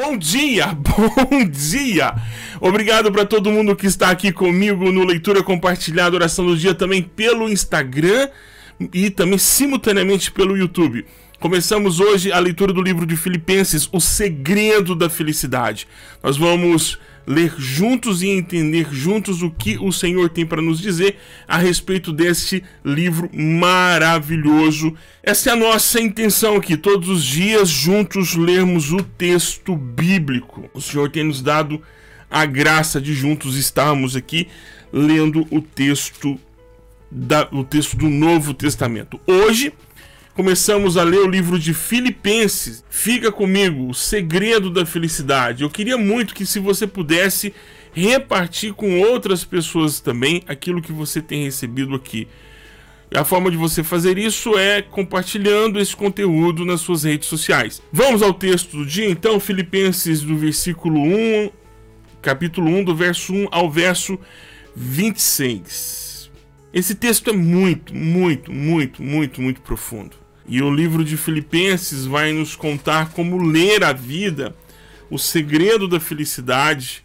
Bom dia, bom dia! Obrigado para todo mundo que está aqui comigo no Leitura Compartilhada Oração do Dia também pelo Instagram e também simultaneamente pelo YouTube. Começamos hoje a leitura do livro de Filipenses, O Segredo da Felicidade. Nós vamos ler juntos e entender juntos o que o Senhor tem para nos dizer a respeito deste livro maravilhoso. Essa é a nossa intenção aqui, todos os dias juntos lermos o texto bíblico. O Senhor tem nos dado a graça de juntos estarmos aqui lendo o texto da, o texto do Novo Testamento. Hoje começamos a ler o livro de Filipenses. Fica comigo, o segredo da felicidade. Eu queria muito que, se você pudesse, repartir com outras pessoas também aquilo que você tem recebido aqui. A forma de você fazer isso é compartilhando esse conteúdo nas suas redes sociais. Vamos ao texto do dia, então, Filipenses do versículo 1, capítulo 1, do verso 1 ao verso 26. Esse texto é muito, muito, muito, muito, muito profundo. E o livro de Filipenses vai nos contar como ler a vida, o segredo da felicidade,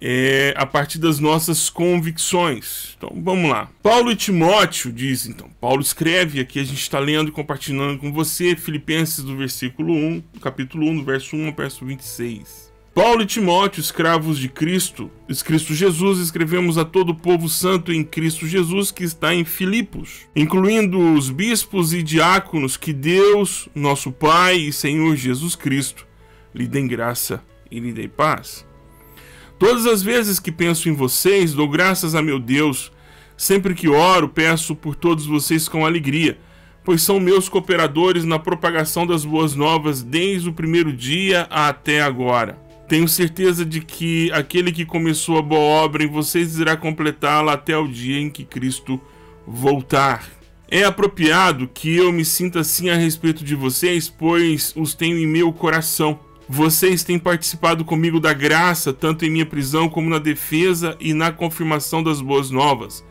é, a partir das nossas convicções. Então vamos lá. Paulo e Timóteo diz, então, Paulo escreve, aqui a gente está lendo e compartilhando com você, Filipenses do versículo 1, capítulo 1, do verso 1 ao verso 26. Paulo e Timóteo, escravos de Cristo, Cristo Jesus, escrevemos a todo o povo santo em Cristo Jesus que está em Filipos, incluindo os bispos e diáconos, que Deus, nosso Pai e Senhor Jesus Cristo, lhe dê graça e lhe dê paz. Todas as vezes que penso em vocês, dou graças a meu Deus. Sempre que oro, peço por todos vocês com alegria, pois são meus cooperadores na propagação das boas novas desde o primeiro dia até agora. Tenho certeza de que aquele que começou a boa obra em vocês irá completá-la até o dia em que Cristo voltar. É apropriado que eu me sinta assim a respeito de vocês, pois os tenho em meu coração. Vocês têm participado comigo da graça, tanto em minha prisão como na defesa e na confirmação das boas novas.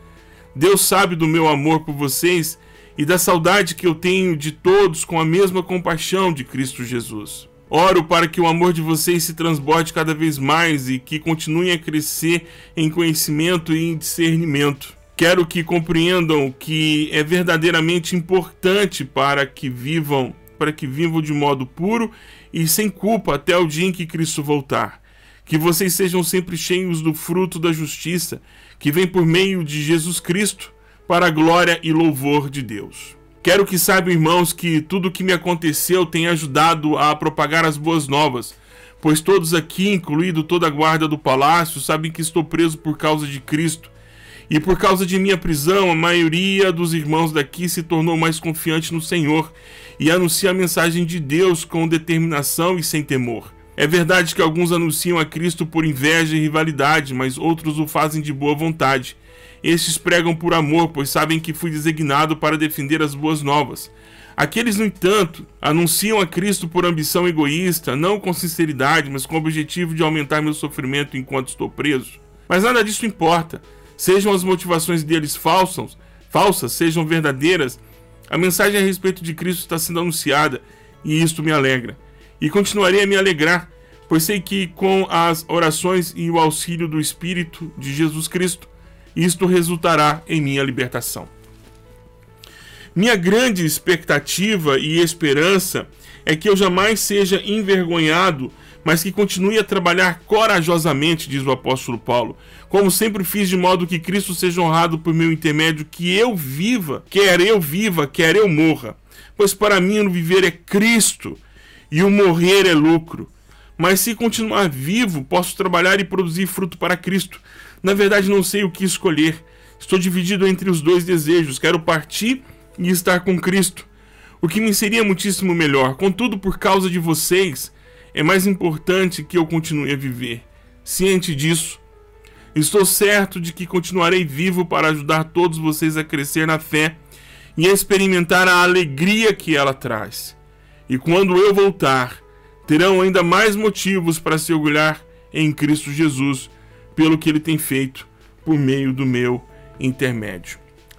Deus sabe do meu amor por vocês e da saudade que eu tenho de todos com a mesma compaixão de Cristo Jesus. Oro para que o amor de vocês se transborde cada vez mais e que continuem a crescer em conhecimento e em discernimento. Quero que compreendam que é verdadeiramente importante para que vivam, para que vivam de modo puro e sem culpa até o dia em que Cristo voltar. Que vocês sejam sempre cheios do fruto da justiça que vem por meio de Jesus Cristo, para a glória e louvor de Deus. Quero que saibam, irmãos, que tudo o que me aconteceu tem ajudado a propagar as boas novas, pois todos aqui, incluído toda a guarda do palácio, sabem que estou preso por causa de Cristo. E por causa de minha prisão, a maioria dos irmãos daqui se tornou mais confiante no Senhor e anuncia a mensagem de Deus com determinação e sem temor. É verdade que alguns anunciam a Cristo por inveja e rivalidade, mas outros o fazem de boa vontade. Estes pregam por amor, pois sabem que fui designado para defender as boas novas. Aqueles, no entanto, anunciam a Cristo por ambição egoísta, não com sinceridade, mas com o objetivo de aumentar meu sofrimento enquanto estou preso. Mas nada disso importa. Sejam as motivações deles falsas, falsas, sejam verdadeiras, a mensagem a respeito de Cristo está sendo anunciada e isto me alegra. E continuarei a me alegrar, pois sei que com as orações e o auxílio do Espírito de Jesus Cristo, isto resultará em minha libertação. Minha grande expectativa e esperança é que eu jamais seja envergonhado, mas que continue a trabalhar corajosamente, diz o apóstolo Paulo, como sempre fiz, de modo que Cristo seja honrado por meu intermédio, que eu viva, quer eu viva, quer eu morra. Pois para mim o viver é Cristo e o morrer é lucro. Mas se continuar vivo, posso trabalhar e produzir fruto para Cristo. Na verdade, não sei o que escolher. Estou dividido entre os dois desejos. Quero partir e estar com Cristo, o que me seria muitíssimo melhor. Contudo, por causa de vocês, é mais importante que eu continue a viver. Ciente disso, estou certo de que continuarei vivo para ajudar todos vocês a crescer na fé e a experimentar a alegria que ela traz. E quando eu voltar, terão ainda mais motivos para se orgulhar em Cristo Jesus pelo que ele tem feito por meio do meu intermédio.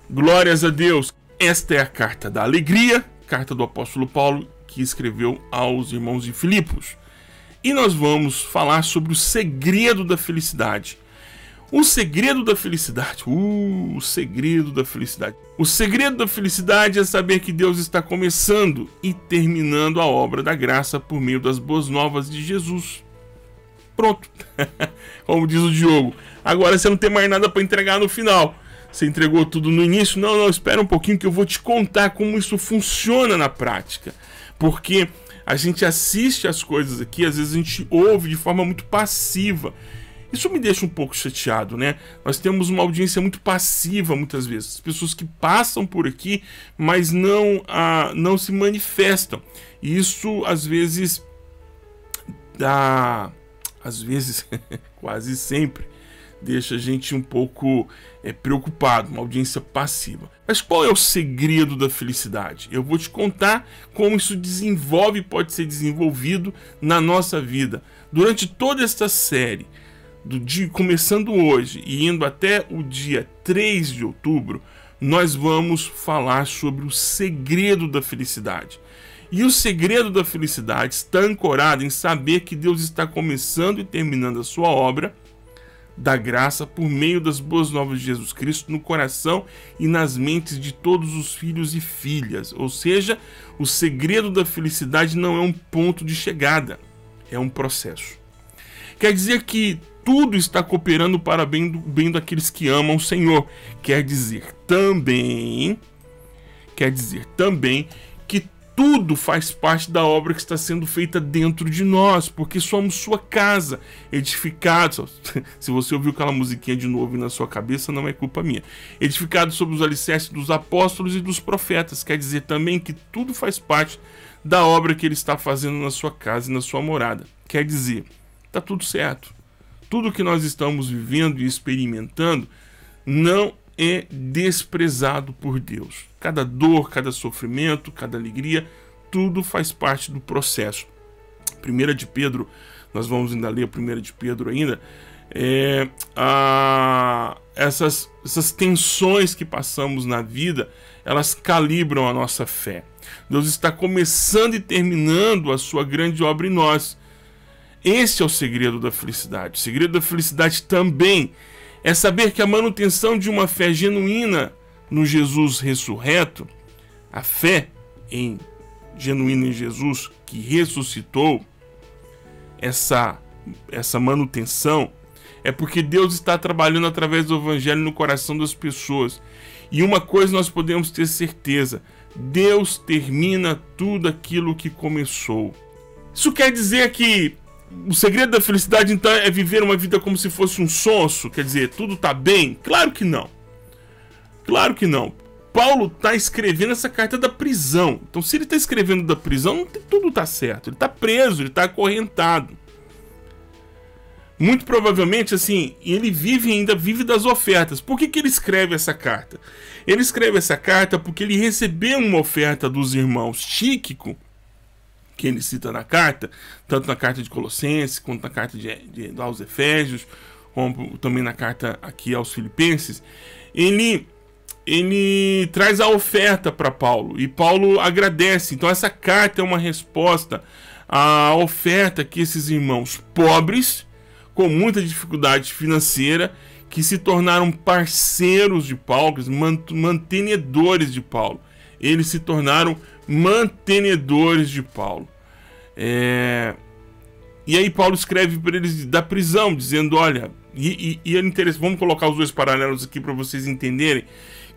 Glórias a Deus! Esta é a carta da alegria, carta do apóstolo Paulo que escreveu aos irmãos de Filipos. e nós vamos falar sobre o segredo da felicidade. O segredo da felicidade. Uh, o segredo da felicidade. O segredo da felicidade é saber que Deus está começando e terminando a obra da graça por meio das boas novas de Jesus. Pronto. Como diz o Diogo. Agora você não tem mais nada para entregar no final. Você entregou tudo no início? Não, não, espera um pouquinho que eu vou te contar como isso funciona na prática. Porque a gente assiste as coisas aqui, às vezes a gente ouve de forma muito passiva. Isso me deixa um pouco chateado, né? Nós temos uma audiência muito passiva muitas vezes. Pessoas que passam por aqui, mas não, ah, não se manifestam. E isso às vezes dá. Às vezes, quase sempre, deixa a gente um pouco é, preocupado, uma audiência passiva. Mas qual é o segredo da felicidade? Eu vou te contar como isso desenvolve e pode ser desenvolvido na nossa vida. Durante toda esta série, do dia começando hoje e indo até o dia 3 de outubro, nós vamos falar sobre o segredo da felicidade. E o segredo da felicidade está ancorado em saber que Deus está começando e terminando a sua obra da graça por meio das boas novas de Jesus Cristo no coração e nas mentes de todos os filhos e filhas. Ou seja, o segredo da felicidade não é um ponto de chegada, é um processo. Quer dizer que tudo está cooperando para bem, do, bem daqueles que amam o Senhor. Quer dizer também, quer dizer também tudo faz parte da obra que está sendo feita dentro de nós, porque somos sua casa, edificados. Se você ouviu aquela musiquinha de novo na sua cabeça, não é culpa minha. Edificados sobre os alicerces dos apóstolos e dos profetas. Quer dizer também que tudo faz parte da obra que ele está fazendo na sua casa e na sua morada. Quer dizer, está tudo certo tudo que nós estamos vivendo e experimentando não é desprezado por Deus. Cada dor, cada sofrimento, cada alegria, tudo faz parte do processo. Primeira de Pedro, nós vamos ainda ler a primeira de Pedro ainda, é, a, essas, essas tensões que passamos na vida, elas calibram a nossa fé. Deus está começando e terminando a sua grande obra em nós. Esse é o segredo da felicidade. O segredo da felicidade também é saber que a manutenção de uma fé genuína no Jesus ressurreto, a fé em genuína em Jesus que ressuscitou, essa essa manutenção é porque Deus está trabalhando através do evangelho no coração das pessoas. E uma coisa nós podemos ter certeza: Deus termina tudo aquilo que começou. Isso quer dizer que o segredo da felicidade, então, é viver uma vida como se fosse um sonso? Quer dizer, tudo tá bem? Claro que não. Claro que não. Paulo está escrevendo essa carta da prisão. Então, se ele está escrevendo da prisão, tudo está certo. Ele está preso, ele está acorrentado. Muito provavelmente, assim, ele vive ainda vive das ofertas. Por que, que ele escreve essa carta? Ele escreve essa carta porque ele recebeu uma oferta dos irmãos Tíquico que ele cita na carta, tanto na carta de Colossenses, quanto na carta de, de, aos Efésios, como também na carta aqui aos Filipenses, ele, ele traz a oferta para Paulo e Paulo agradece. Então, essa carta é uma resposta à oferta que esses irmãos pobres, com muita dificuldade financeira, que se tornaram parceiros de Paulo, mantenedores de Paulo. Eles se tornaram mantenedores de Paulo. É... E aí Paulo escreve para eles da prisão, dizendo, olha, e, e, e é interessante, vamos colocar os dois paralelos aqui para vocês entenderem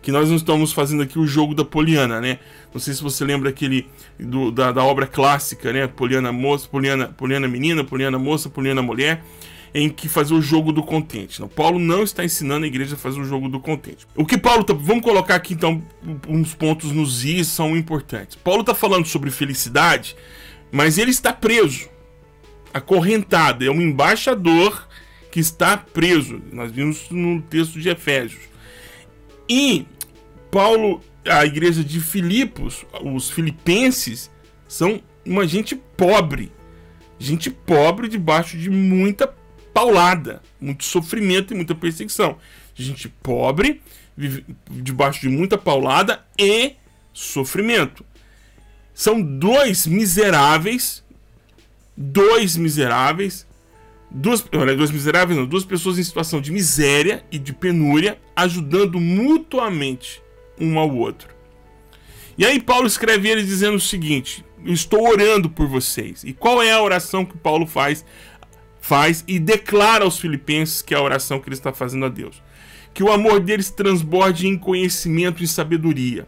que nós não estamos fazendo aqui o jogo da Poliana, né? Não sei se você lembra aquele do, da, da obra clássica, né? Poliana moça, Poliana, Poliana menina, Poliana moça, Poliana mulher em que fazer o jogo do contente. Não, Paulo não está ensinando a igreja a fazer o jogo do contente. O que Paulo tá, vamos colocar aqui então uns pontos nos i são importantes. Paulo está falando sobre felicidade, mas ele está preso, acorrentado, é um embaixador que está preso. Nós vimos no texto de Efésios. E Paulo, a igreja de Filipos, os filipenses são uma gente pobre, gente pobre debaixo de muita paulada, muito sofrimento e muita perseguição. Gente pobre, vive debaixo de muita paulada e sofrimento. São dois miseráveis dois miseráveis, duas, olha, dois miseráveis, não, duas pessoas em situação de miséria e de penúria, ajudando mutuamente um ao outro. E aí Paulo escreve ele dizendo o seguinte: estou orando por vocês. E qual é a oração que Paulo faz? Faz e declara aos filipenses que é a oração que ele está fazendo a Deus. Que o amor deles transborde em conhecimento e sabedoria.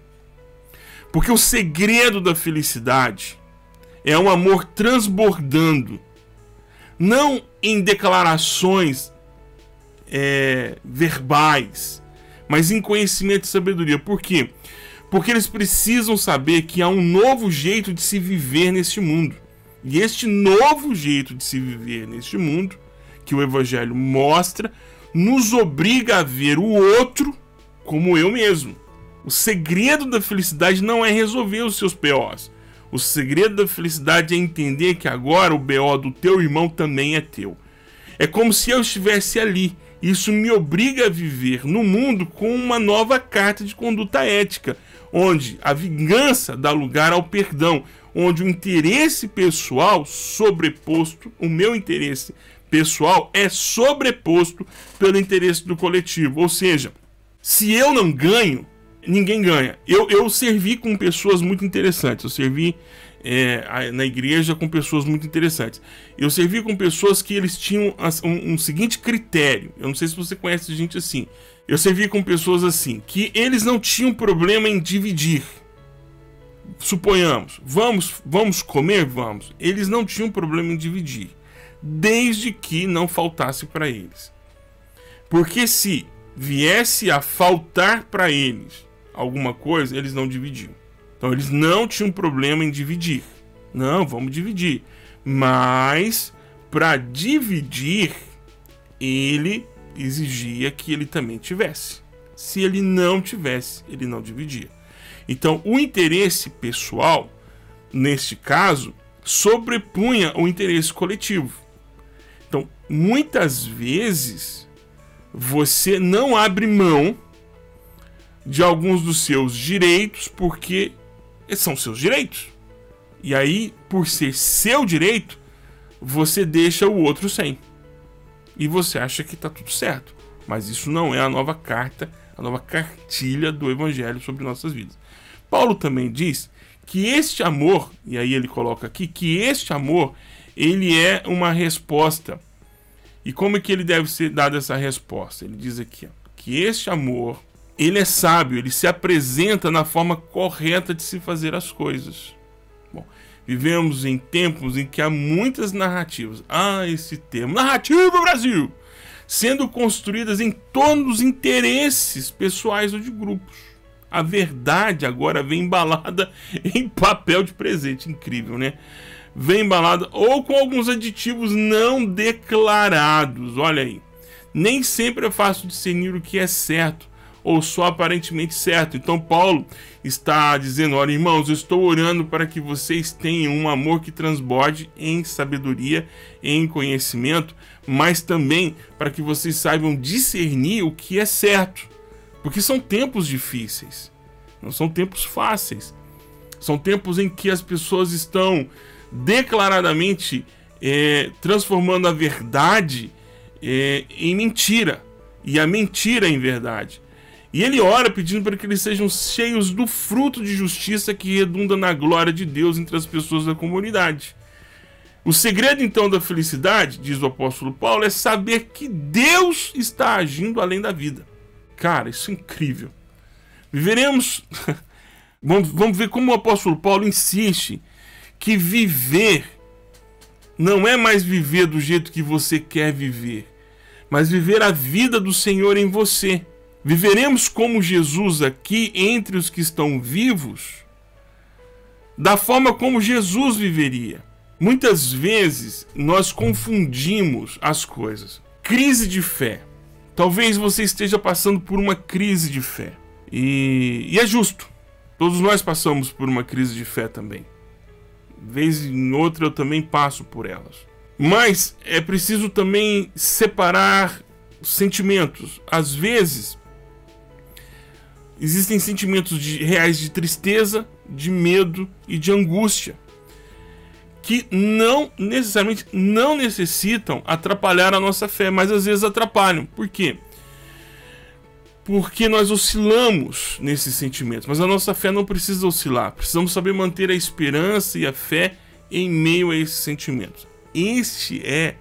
Porque o segredo da felicidade é um amor transbordando, não em declarações é, verbais, mas em conhecimento e sabedoria. Por quê? Porque eles precisam saber que há um novo jeito de se viver neste mundo. E este novo jeito de se viver neste mundo, que o Evangelho mostra, nos obriga a ver o outro como eu mesmo. O segredo da felicidade não é resolver os seus POs. O segredo da felicidade é entender que agora o BO do teu irmão também é teu. É como se eu estivesse ali. Isso me obriga a viver no mundo com uma nova carta de conduta ética onde a vingança dá lugar ao perdão, onde o interesse pessoal sobreposto, o meu interesse pessoal é sobreposto pelo interesse do coletivo. Ou seja, se eu não ganho, ninguém ganha. Eu, eu servi com pessoas muito interessantes. Eu servi é, na igreja com pessoas muito interessantes. Eu servi com pessoas que eles tinham um, um seguinte critério. Eu não sei se você conhece gente assim. Eu servi com pessoas assim, que eles não tinham problema em dividir. Suponhamos, vamos, vamos comer, vamos. Eles não tinham problema em dividir, desde que não faltasse para eles. Porque se viesse a faltar para eles alguma coisa, eles não dividiam. Então eles não tinham problema em dividir. Não, vamos dividir. Mas para dividir, ele exigia que ele também tivesse. Se ele não tivesse, ele não dividia. Então, o interesse pessoal, neste caso, sobrepunha o interesse coletivo. Então, muitas vezes, você não abre mão de alguns dos seus direitos porque são seus direitos. E aí, por ser seu direito, você deixa o outro sem e você acha que está tudo certo. Mas isso não é a nova carta, a nova cartilha do Evangelho sobre nossas vidas. Paulo também diz que este amor, e aí ele coloca aqui, que este amor, ele é uma resposta. E como é que ele deve ser dado essa resposta? Ele diz aqui ó, que este amor, ele é sábio, ele se apresenta na forma correta de se fazer as coisas. Bom, Vivemos em tempos em que há muitas narrativas. Ah, esse termo, narrativa Brasil, sendo construídas em torno dos interesses pessoais ou de grupos. A verdade agora vem embalada em papel de presente, incrível, né? Vem embalada ou com alguns aditivos não declarados. Olha aí. Nem sempre é fácil discernir o que é certo ou só aparentemente certo. Então Paulo está dizendo: Olha, irmãos, estou orando para que vocês tenham um amor que transborde em sabedoria, em conhecimento, mas também para que vocês saibam discernir o que é certo. Porque são tempos difíceis, não são tempos fáceis. São tempos em que as pessoas estão declaradamente é, transformando a verdade é, em mentira e a mentira em verdade. E ele ora pedindo para que eles sejam cheios do fruto de justiça que redunda na glória de Deus entre as pessoas da comunidade. O segredo então da felicidade, diz o apóstolo Paulo, é saber que Deus está agindo além da vida. Cara, isso é incrível. Viveremos. vamos ver como o apóstolo Paulo insiste que viver não é mais viver do jeito que você quer viver, mas viver a vida do Senhor em você. Viveremos como Jesus aqui entre os que estão vivos, da forma como Jesus viveria. Muitas vezes nós confundimos as coisas. Crise de fé. Talvez você esteja passando por uma crise de fé. E, e é justo. Todos nós passamos por uma crise de fé também. Vez em outra eu também passo por elas. Mas é preciso também separar sentimentos. Às vezes, Existem sentimentos de, reais de tristeza, de medo e de angústia que não necessariamente não necessitam atrapalhar a nossa fé, mas às vezes atrapalham. Por quê? Porque nós oscilamos nesses sentimentos, mas a nossa fé não precisa oscilar. Precisamos saber manter a esperança e a fé em meio a esses sentimentos. Este é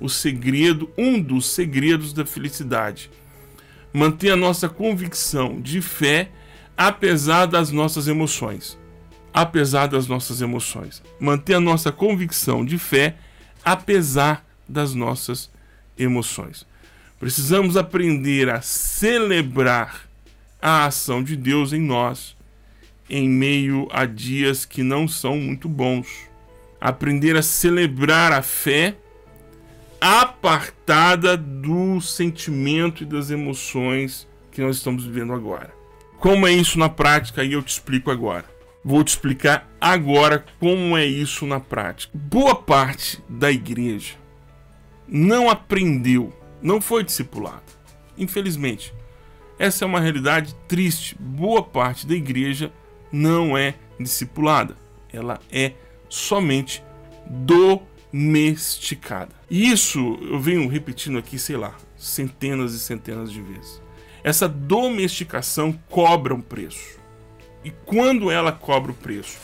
o segredo, um dos segredos da felicidade. Manter a nossa convicção de fé apesar das nossas emoções. Apesar das nossas emoções. Manter a nossa convicção de fé apesar das nossas emoções. Precisamos aprender a celebrar a ação de Deus em nós em meio a dias que não são muito bons. Aprender a celebrar a fé apartada do sentimento e das emoções que nós estamos vivendo agora. Como é isso na prática? Aí eu te explico agora. Vou te explicar agora como é isso na prática. Boa parte da igreja não aprendeu, não foi discipulado. Infelizmente, essa é uma realidade triste. Boa parte da igreja não é discipulada. Ela é somente domesticada. E isso eu venho repetindo aqui, sei lá, centenas e centenas de vezes. Essa domesticação cobra um preço. E quando ela cobra o preço?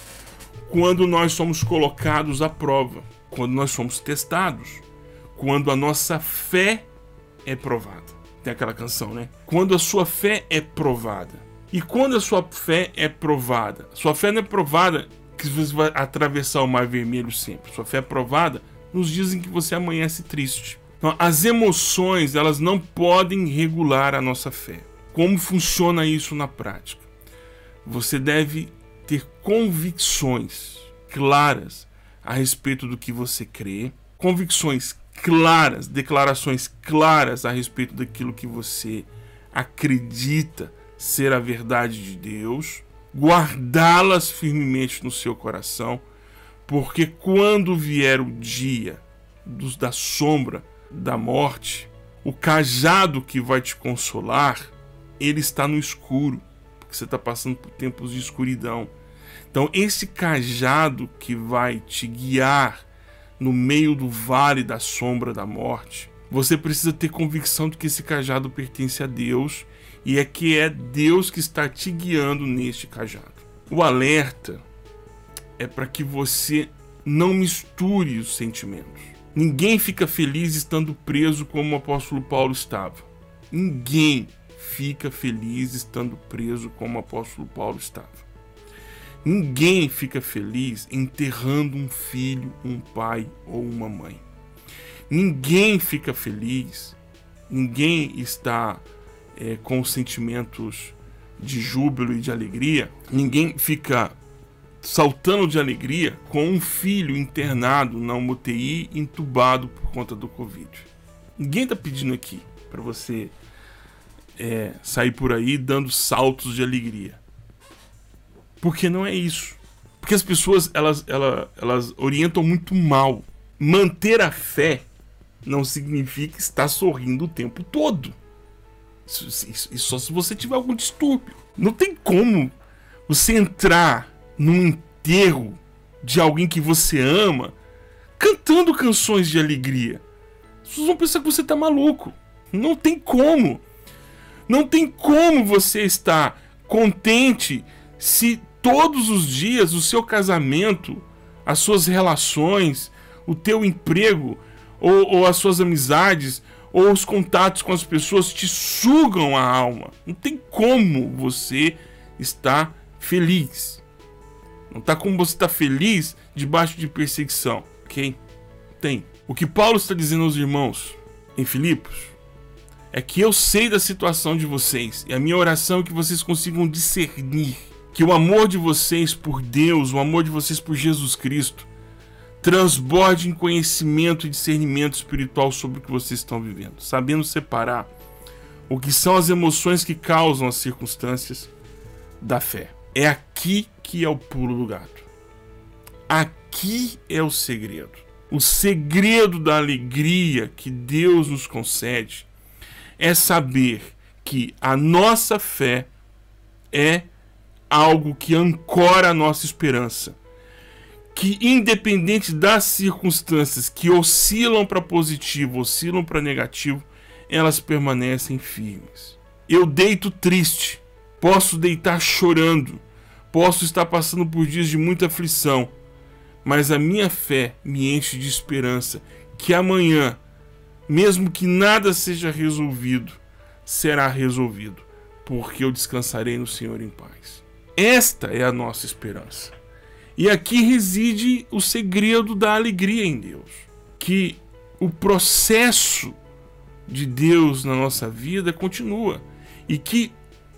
Quando nós somos colocados à prova, quando nós somos testados, quando a nossa fé é provada. Tem aquela canção, né? Quando a sua fé é provada. E quando a sua fé é provada? Sua fé não é provada que você vai atravessar o mar vermelho sempre. Sua fé é provada nos dias em que você amanhece triste. Então, as emoções, elas não podem regular a nossa fé. Como funciona isso na prática? Você deve ter convicções claras a respeito do que você crê, convicções claras, declarações claras a respeito daquilo que você acredita ser a verdade de Deus, guardá-las firmemente no seu coração, porque quando vier o dia dos, da sombra da morte, o cajado que vai te consolar, ele está no escuro, porque você está passando por tempos de escuridão. Então, esse cajado que vai te guiar no meio do vale da sombra da morte, você precisa ter convicção de que esse cajado pertence a Deus e é que é Deus que está te guiando neste cajado. O alerta é para que você não misture os sentimentos. Ninguém fica feliz estando preso como o apóstolo Paulo estava. Ninguém fica feliz estando preso como o apóstolo Paulo estava. Ninguém fica feliz enterrando um filho, um pai ou uma mãe. Ninguém fica feliz, ninguém está é, com sentimentos de júbilo e de alegria, ninguém fica saltando de alegria com um filho internado na UTI, entubado por conta do Covid. Ninguém está pedindo aqui para você é, sair por aí dando saltos de alegria. Porque não é isso. Porque as pessoas elas, elas, elas orientam muito mal. Manter a fé não significa estar sorrindo o tempo todo. Isso, só se você tiver algum distúrbio. Não tem como você entrar num enterro de alguém que você ama cantando canções de alegria. As pessoas vão pensar que você tá maluco. Não tem como. Não tem como você estar contente se todos os dias o seu casamento, as suas relações, o teu emprego ou, ou as suas amizades ou os contatos com as pessoas te sugam a alma. Não tem como você estar feliz. Não está como você estar feliz debaixo de perseguição, ok? Tem. O que Paulo está dizendo aos irmãos em Filipos é que eu sei da situação de vocês e a minha oração é que vocês consigam discernir que o amor de vocês por Deus, o amor de vocês por Jesus Cristo, transborde em conhecimento e discernimento espiritual sobre o que vocês estão vivendo, sabendo separar o que são as emoções que causam as circunstâncias da fé. É aqui que é o pulo do gato. Aqui é o segredo. O segredo da alegria que Deus nos concede é saber que a nossa fé é algo que ancora a nossa esperança que independente das circunstâncias que oscilam para positivo, oscilam para negativo, elas permanecem firmes. Eu deito triste, posso deitar chorando, posso estar passando por dias de muita aflição, mas a minha fé me enche de esperança que amanhã, mesmo que nada seja resolvido, será resolvido, porque eu descansarei no Senhor em paz. Esta é a nossa esperança. E aqui reside o segredo da alegria em Deus, que o processo de Deus na nossa vida continua e que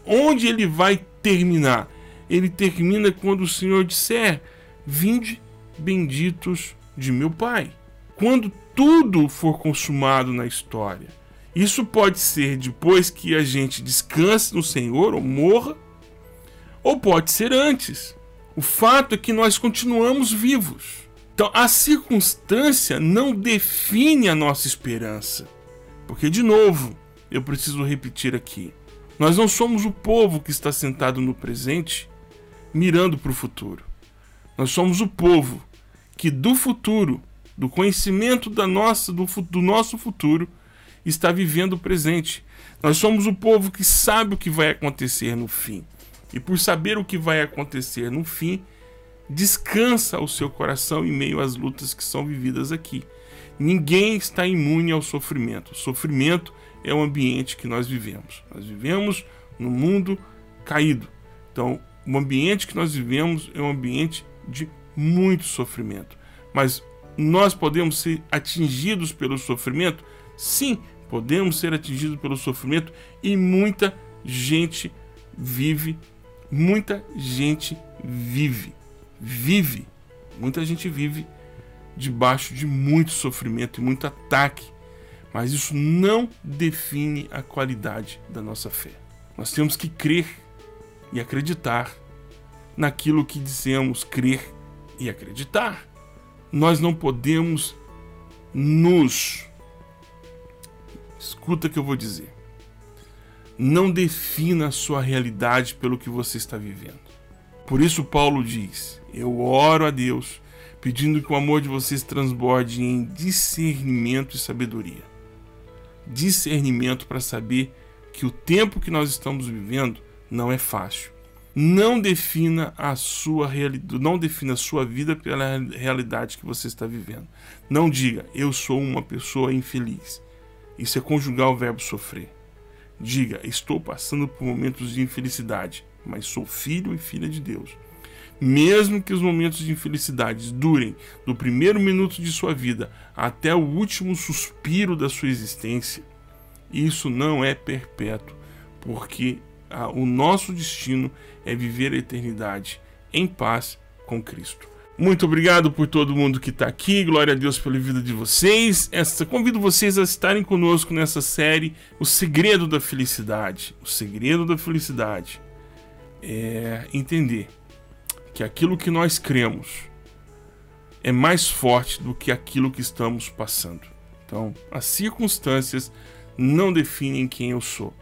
onde ele vai terminar? Ele termina quando o Senhor disser: Vinde, benditos de meu Pai. Quando tudo for consumado na história. Isso pode ser depois que a gente descanse no Senhor ou morra, ou pode ser antes. O fato é que nós continuamos vivos. Então, a circunstância não define a nossa esperança. Porque, de novo, eu preciso repetir aqui: nós não somos o povo que está sentado no presente mirando para o futuro. Nós somos o povo que, do futuro, do conhecimento da nossa, do, do nosso futuro, está vivendo o presente. Nós somos o povo que sabe o que vai acontecer no fim. E por saber o que vai acontecer no fim, descansa o seu coração em meio às lutas que são vividas aqui. Ninguém está imune ao sofrimento. O sofrimento é o ambiente que nós vivemos. Nós vivemos no mundo caído. Então, o ambiente que nós vivemos é um ambiente de muito sofrimento. Mas nós podemos ser atingidos pelo sofrimento? Sim, podemos ser atingidos pelo sofrimento e muita gente vive muita gente vive, vive, muita gente vive debaixo de muito sofrimento e muito ataque, mas isso não define a qualidade da nossa fé. Nós temos que crer e acreditar naquilo que dizemos crer e acreditar. Nós não podemos nos. Escuta o que eu vou dizer. Não defina a sua realidade pelo que você está vivendo. Por isso, Paulo diz: Eu oro a Deus, pedindo que o amor de vocês transborde em discernimento e sabedoria. Discernimento para saber que o tempo que nós estamos vivendo não é fácil. Não defina a sua realidade, não defina a sua vida pela realidade que você está vivendo. Não diga eu sou uma pessoa infeliz. Isso é conjugar o verbo sofrer. Diga: Estou passando por momentos de infelicidade, mas sou filho e filha de Deus. Mesmo que os momentos de infelicidade durem do primeiro minuto de sua vida até o último suspiro da sua existência, isso não é perpétuo, porque o nosso destino é viver a eternidade em paz com Cristo. Muito obrigado por todo mundo que está aqui. Glória a Deus pela vida de vocês. Essa, convido vocês a estarem conosco nessa série O Segredo da Felicidade. O segredo da felicidade é entender que aquilo que nós cremos é mais forte do que aquilo que estamos passando. Então, as circunstâncias não definem quem eu sou.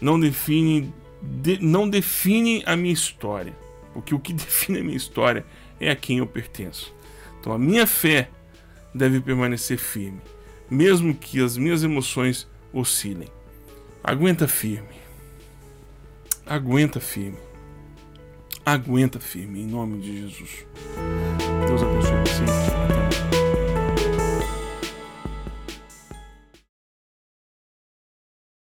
Não definem, de, não definem a minha história. Porque o que define a minha história é a quem eu pertenço. Então a minha fé deve permanecer firme, mesmo que as minhas emoções oscilem. Aguenta firme. Aguenta firme. Aguenta firme, em nome de Jesus. Deus abençoe.